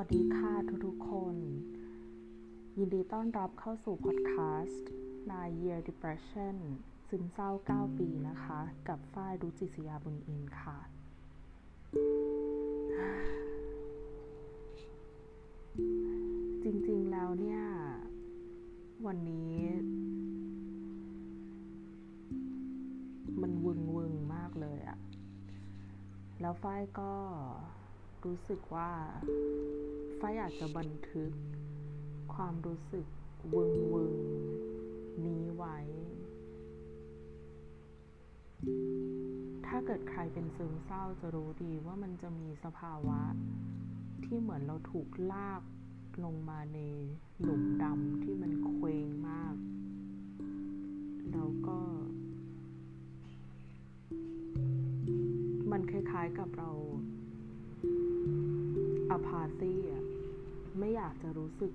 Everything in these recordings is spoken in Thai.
วัสดีค่ะทุกๆคน ยินดีต้อนรับเข้าสู่พอดแคสต์ Nine Year Depression ซึมเศร้า 9 ปีนะคะ กับฝ้ายรุจิศยาบุญอินค่ะ จริงๆแล้วเนี่ย วันนี้ มันวึงวึงมากเลยอะแล้วฝ้ายก็ รู้สึกว่าฝ้าอยากจะบันทึก ความรู้สึกวึงวึงนี้ไว้ ถ้าเกิดใครเป็นซึมเศร้าจะรู้ดีว่ามันจะมีสภาวะ ที่เหมือนเราถูกลากลงมาในหลุมดำที่มันเคว้งมาก แล้วก็ มันคล้ายๆกับเรา อพาซีอะไม่อยากจะรู้สึก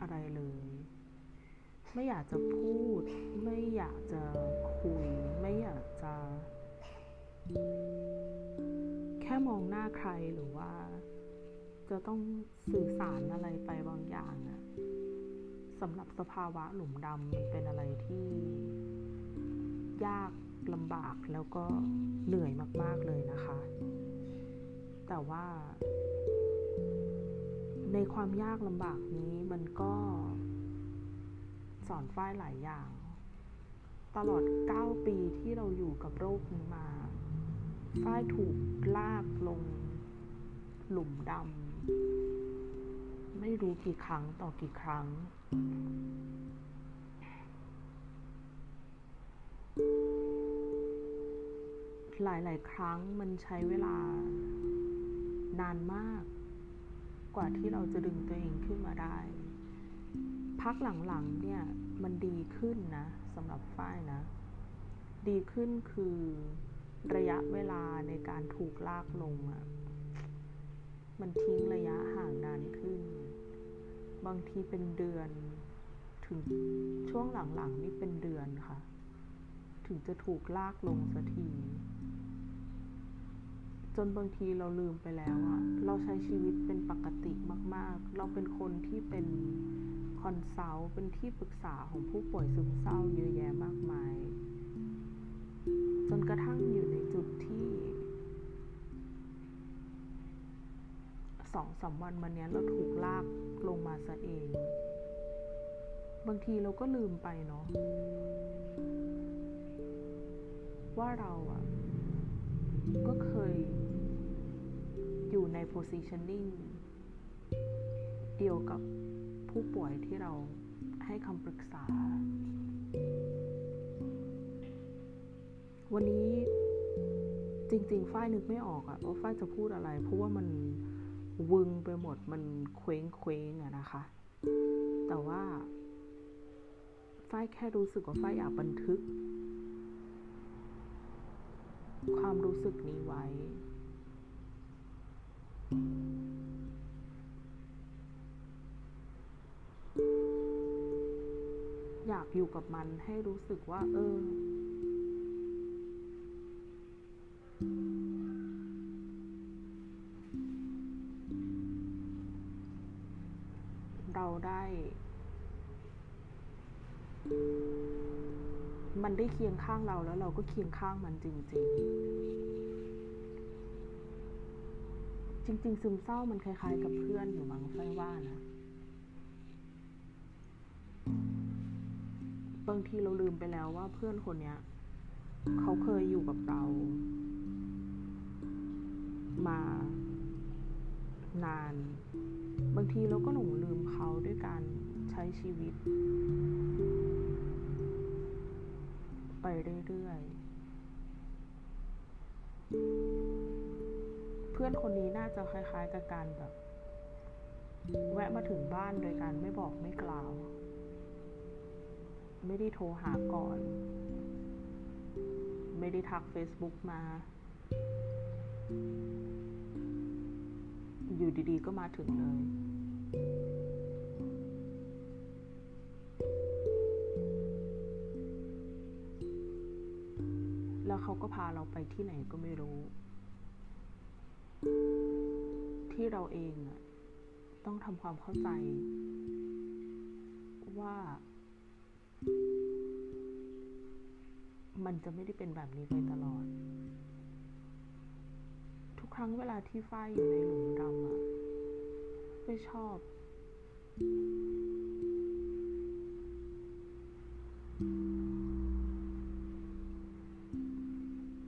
อะไรเลย ไม่อยากจะพูด ไม่อยากจะคุย ไม่อยากจะ แค่มองหน้าใครหรือว่า จะต้องสื่อสารอะไรไปบางอย่างอะสำหรับสภาวะหลุมดำมันเป็นอะไรที่ ยากลำบากแล้วก็เหนื่อยมาก ๆ เลยนะคะ แต่ว่า ในความยากลำบากนี้มันก็สอนฝ้ายหลายอย่าง ตลอด 9 ปีที่เราอยู่กับโรคนี้มาฝ้ายถูกลากลง หลุมดำไม่รู้กี่ครั้งต่อกี่ครั้ง หลาย ๆ ครั้งมันใช้เวลา นานมาก กว่าที่เราจะดึงตัวเองขึ้นมาได้ พักหลังๆเนี่ยมันดีขึ้นนะสำหรับฝ้ายนะ ดีขึ้นคือระยะเวลาในการถูกลากลงอะมันทิ้งระยะห่างนานขึ้น บางทีเป็นเดือน ถึงช่วงหลังๆนี่เป็นเดือนค่ะ ถึงจะถูกลากลงสักที จนบางทีเราลืมไปแล้วอะเราใช้ชีวิตเป็นปกติมาก ๆ เราเป็นคนที่เป็น consult เป็นที่ปรึกษาของผู้ป่วยซึมเศร้าเยอะแยะมากมาย จนกระทั่งอยู่ในจุดที่สองสามวันมาเนี้ยเราถูกลากลงมาซะเอง บางทีเราก็ลืมไปเนาะว่าเราอะก็เคย ใน positioning เดียวกับผู้ป่วยที่เราให้คำปรึกษา วันนี้จริง ๆ ฝ้ายนึกไม่ออกอะว่าฝ้ายจะพูดอะไร เพราะว่ามันวึงไปหมดมันเคว้งเคว้งอะนะคะ แต่ว่าฝ้ายแค่รู้สึกว่าฝ้ายอยากบันทึก ความรู้สึกนี้ไว้ากอยู่กับมันให้รู้สึกว่า เออ เราได้ มันได้เคียงข้างเราแล้วเราก็เคียงข้างมันจริง ๆ จริง ๆ ซึมเศร้ามันคล้าย ๆ กับเพื่อนอยู่มั้งไฟว่านะ บางทีเราลืมไปแล้วว่าเพื่อนคนเนี้ยเขาเคยอยู่กับเรา มานาน บางทีเราก็หลงลืมเขาด้วยการใช้ชีวิต ไปเรื่อยๆ เพื่อนคนนี้น่าจะคล้ายๆกับการแบบ แวะมาถึงบ้านโดยการไม่บอกไม่กล่าว ไม่ได้โทรหาก่อน ไม่ได้ทัก Facebook มา อยู่ดีๆ ก็มาถึงเลย แล้วเขาก็พาเราไปที่ไหนก็ไม่รู้ ที่เราเองต้องทำความเข้าใจว่า มันจะไม่ได้เป็นแบบนี้ไปตลอด ทุกครั้งเวลาที่ฝ้ายอยู่ในหลุมดำอะไม่ชอบ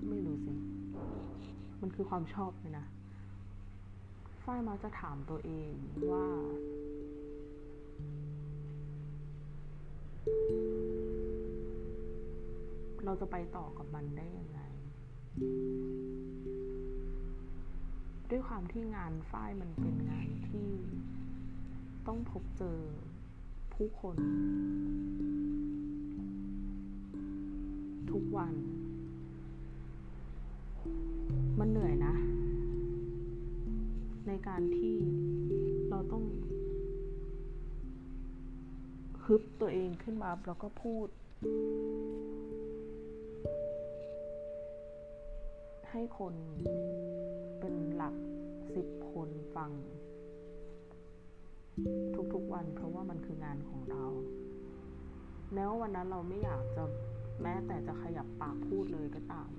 ไม่รู้สิ มันคือความชอบเลยนะฝ้ายมาจะถามตัวเองว่า เราจะไปต่อกับมันได้ยังไง ด้วยความที่งานฝ้ายมันเป็นงานที่ต้องพบเจอผู้คน ทุกวัน มันเหนื่อยนะ ในการที่เราต้อง ฮึบตัวเองขึ้นมาแล้วก็พูด ให้คนเป็นหลักสิบคนฟัง ทุกๆวันเพราะว่ามันคืองานของเราแม้ว่าวันนั้นเราไม่อยากจะแม้แต่จะขยับปากพูดเลยก็ตาม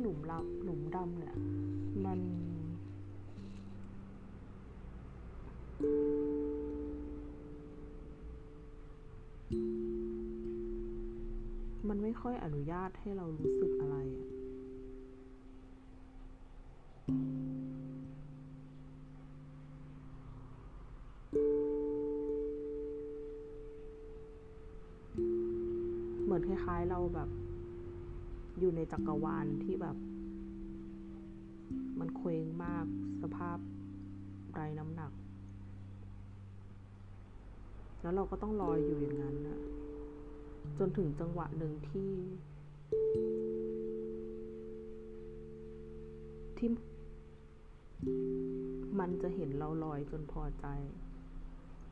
หลุมลับหลุมดำเนี่ย มัน มันไม่ค่อยอนุญาตให้เรารู้สึกอะไรเหมือนคล้ายๆเราแบบ อยู่ในจักรวาลที่แบบ มันเคว้งมากสภาพไร้น้ำหนัก แล้วเราก็ต้องลอยอยู่อย่างนั้นนะจนถึงจังหวะหนึ่งที่ ที่ มันจะเห็นเราลอยจนพอใจ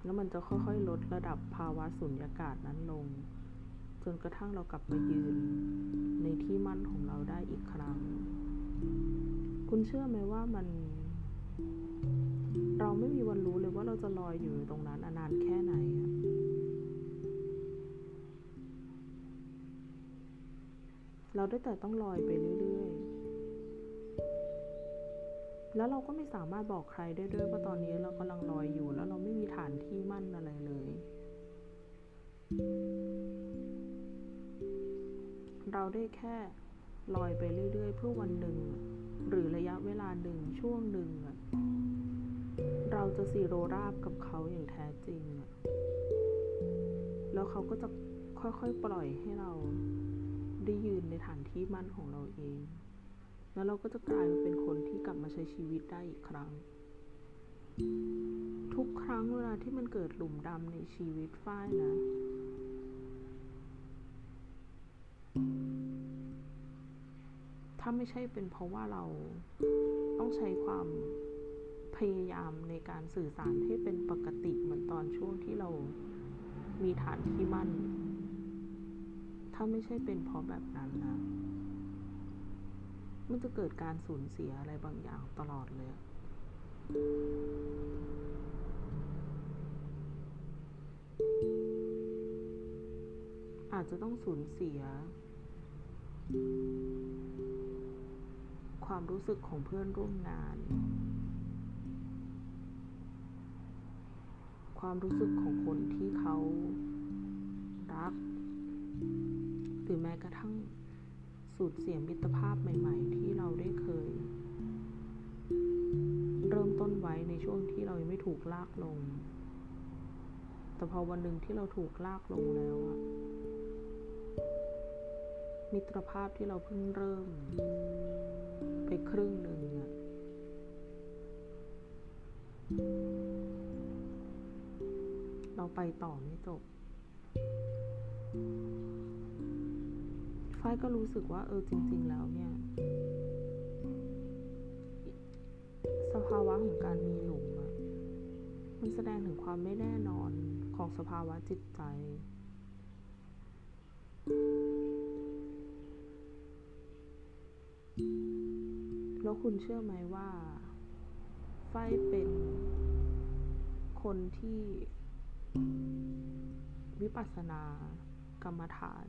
แล้วมันจะค่อยๆ ลดระดับภาวะสุญญากาศนั้นลง จนกระทั่งเรากลับมายืน ในที่มั่นของเราได้อีกครั้ง คุณเชื่อไหมว่ามัน เราไม่มีวันรู้เลยว่าเราจะลอยอยู่ตรงนั้นนานแค่ไหนเราได้แต่ต้องลอยไปเรื่อยๆ แล้วเราก็ไม่สามารถบอกใครได้ด้วยว่าตอนนี้เรากำลังลอยอยู่ แล้วเราไม่มีฐานที่มั่นอะไรเลย เราได้แค่ลอยไปเรื่อย ๆ เพื่อวันหนึ่ง หรือระยะเวลาหนึ่งช่วงหนึ่ง เราจะซีโรราบกับเขาอย่างแท้จริง แล้วเขาก็จะค่อยๆ ปล่อยให้เราได้ยืนในฐานที่มั่นของเราเอง แล้วเราก็จะกลายมาเป็นคนที่กลับมาใช้ชีวิตได้อีกครั้ง ทุกครั้งเวลาที่มันเกิดหลุมดำในชีวิตฝ้ายนะ ถ้าไม่ใช่เป็นเพราะว่าเราต้องใช้ความพยายามในการสื่อสารให้เป็นปกติเหมือนตอนช่วงที่เรามีฐานที่มั่น ถ้าไม่ใช่เป็นเพราะแบบนั้นนะมันจะเกิดการสูญเสียอะไรบางอย่างตลอดเลย อาจจะต้องสูญเสีย ความรู้สึกของเพื่อนร่วมงาน ความรู้สึกของคนที่เขารัก หรือแม้กระทั่งสูญเสียมิตรภาพใหม่ ๆ ที่เราได้เคย เริ่มต้นไว้ในช่วงที่เรายังไม่ถูกลากลง แต่พอวันหนึ่งที่เราถูกลากลงแล้วอะ มิตรภาพที่เราเพิ่งเริ่ม ไปครึ่งหนึ่งอะเราไปต่อไม่จบฝ้ายก็รู้สึกว่าเออจริง ๆ แล้วเนี่ย สภาวะของการมีหลุมอะมันแสดงถึงความไม่แน่นอนของสภาวะจิตใจ แล้วคุณเชื่อไหมว่าไฟเป็นคนที่วิปัสสนากรรมฐาน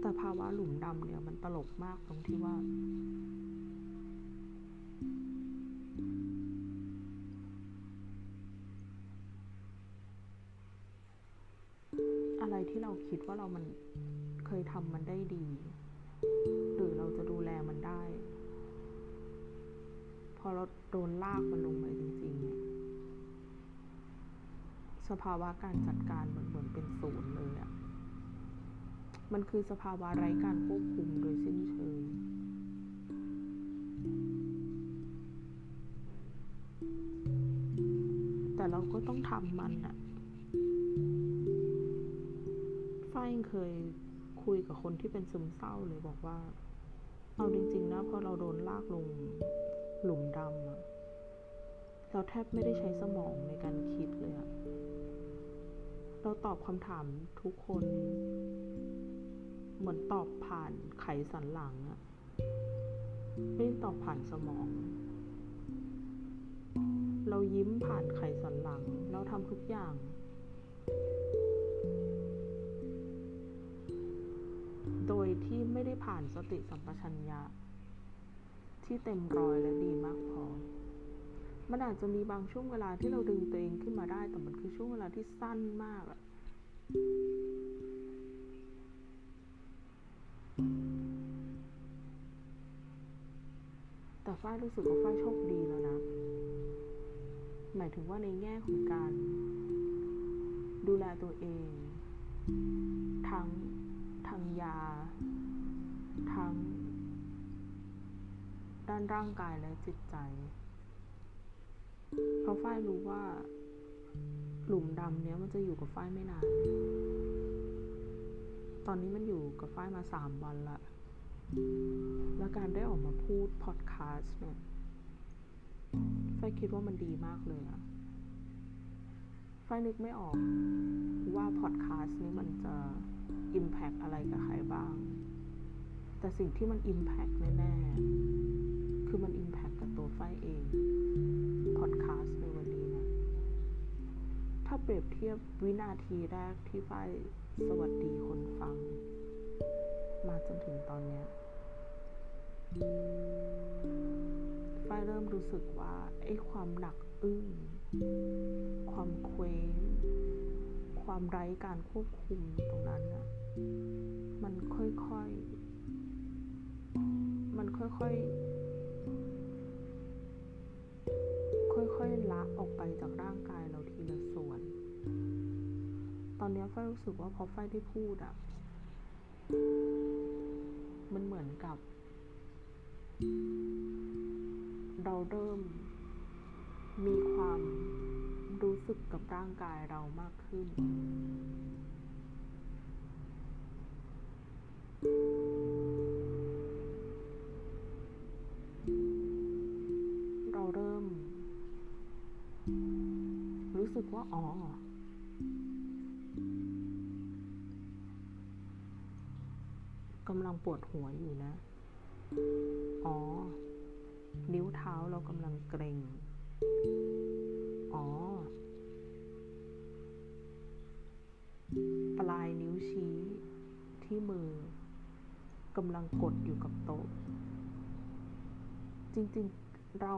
แต่ภาวะหลุมดำเนี่ยมันตลกมากตรงที่ว่า อะไรที่เราคิดว่าเรามันเคยทำมันได้ดี หรือเราจะดูแลมันได้ พอเราโดนลากมันลงไปจริงๆเนี่ยสภาวะการจัดการมันเหมือนเป็นศูนย์เลยอะมันคือสภาวะไร้การควบคุมโดยสิ้นเชิง แต่เราก็ต้องทำมันอะ ฝ้ายเคยคุยกับคนที่เป็นซึมเศร้าเลยบอกว่า เอาจริง ๆ นะพอเราโดนลากลงหลุมดำอะเราแทบไม่ได้ใช้สมองในการคิดเลยอะเราตอบคำถามทุกคน เหมือนตอบผ่านไขสันหลังอะไม่ได้ตอบผ่านสมอง เรายิ้มผ่านไขสันหลัง เราทำทุกอย่าง โดยที่ไม่ได้ผ่านสติสัมปชัญญะ ที่เต็มร้อยและดีมากพอ มันอาจจะมีบางช่วงเวลาที่เราดึงตัวเองขึ้นมาได้ แต่มันคือช่วงเวลาที่สั้นมากอะแต่ฝ้ายรู้สึกว่าฝ้ายโชคดีแล้วนะ หมายถึงว่าในแง่ของการ ดูแลตัวเอง ทั้งางยา ทั้ง ด้านร่างกายและจิตใจ เพราะฝ้ายรู้ว่า หลุมดำเนี้ยมันจะอยู่กับฝ้ายไม่นาน ตอนนี้มันอยู่กับฝ้ายมาสามวันละ และการได้ออกมาพูดพอดแคสต์เนี่ยฝ้ายคิดว่ามันดีมากเลยอะฝ้ายนึกไม่ออกว่าพอดแคสต์นี้มันจะ อิมแพกอะไรกับใครบ้าง แต่สิ่งที่มันอิมแพกแน่ๆ คือมันอิมแพกกับตัวฝ้ายเองพอดแคสต์ในวันนี้นะ ถ้าเปรียบเทียบวินาทีแรกที่ฝ้ายสวัสดีคนฟัง มาจนถึงตอนเนี้ยฝ้ายเริ่มรู้สึกว่าไอ้ความหนักอึ้งความ ความไร้การควบคุมตรงนั้นนะมันค่อยๆ มันค่อยๆ ค่อยๆ ละออกไปจากร่างกายเราทีละส่วน ตอนนี้ฝ้ายรู้สึกว่าพอฝ้ายได้พูดอะมันเหมือนกับ เราเริ่มมีความ รู้สึกกับร่างกายเรามากขึ้น เราเริ่ม รู้สึกว่าอ๋อกำลังปวดหัวอยู่นะ อ๋อ นิ้วเท้าเรากำลังเกร็งอ๋อ ลายนิ้วชี้ที่มือกำลังกดอยู่กับโต๊ะ จริงๆเรา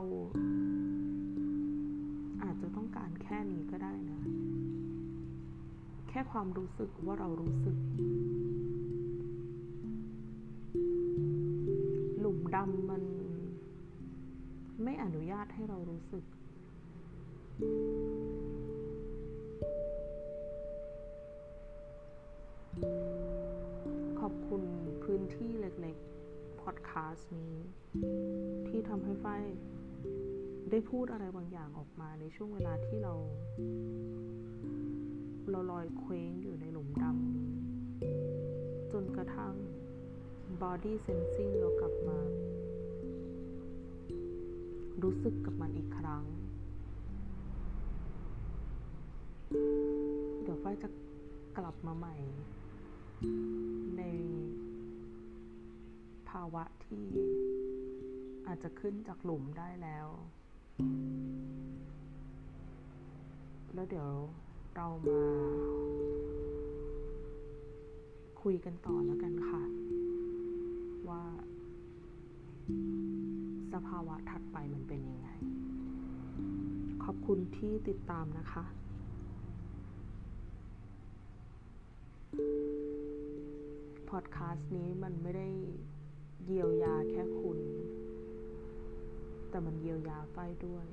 อาจจะต้องการแค่นี้ก็ได้นะ แค่ความรู้สึกว่าเรารู้สึก หลุมดำมันไม่อนุญาตให้เรารู้สึกข อบคุณพื้นที่เล็กๆ พอดคาสต์นี้ ที่ทำให้ฝ้ายได้พูดอะไรบางอย่างออกมาในช่วงเวลาที่เรา เราลอยเคว้งอยู่ในหลุมดำจนกระทั่ง body sensing เรากลับมา รู้สึกกับมันอีกครั้ง เดี๋ยวฝ้ายจะกลับมาใหม่ ในภาวะที่อาจจะขึ้นจากหลุมได้แล้ว แล้วเดี๋ยวเรามาคุยกันต่อแล้วกันค่ะ ว่า สภาวะถัดไปมันเป็นยังไง ขอบคุณที่ติดตามนะคะ พอดคาสต์นี้มันไม่ได้เยียวยาแค่คุณ แต่มันเยียวยาไฟด้วย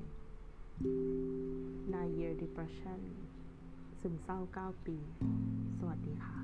Nine Year Depression ซึมเศร้า 9 ปี สวัสดีค่ะ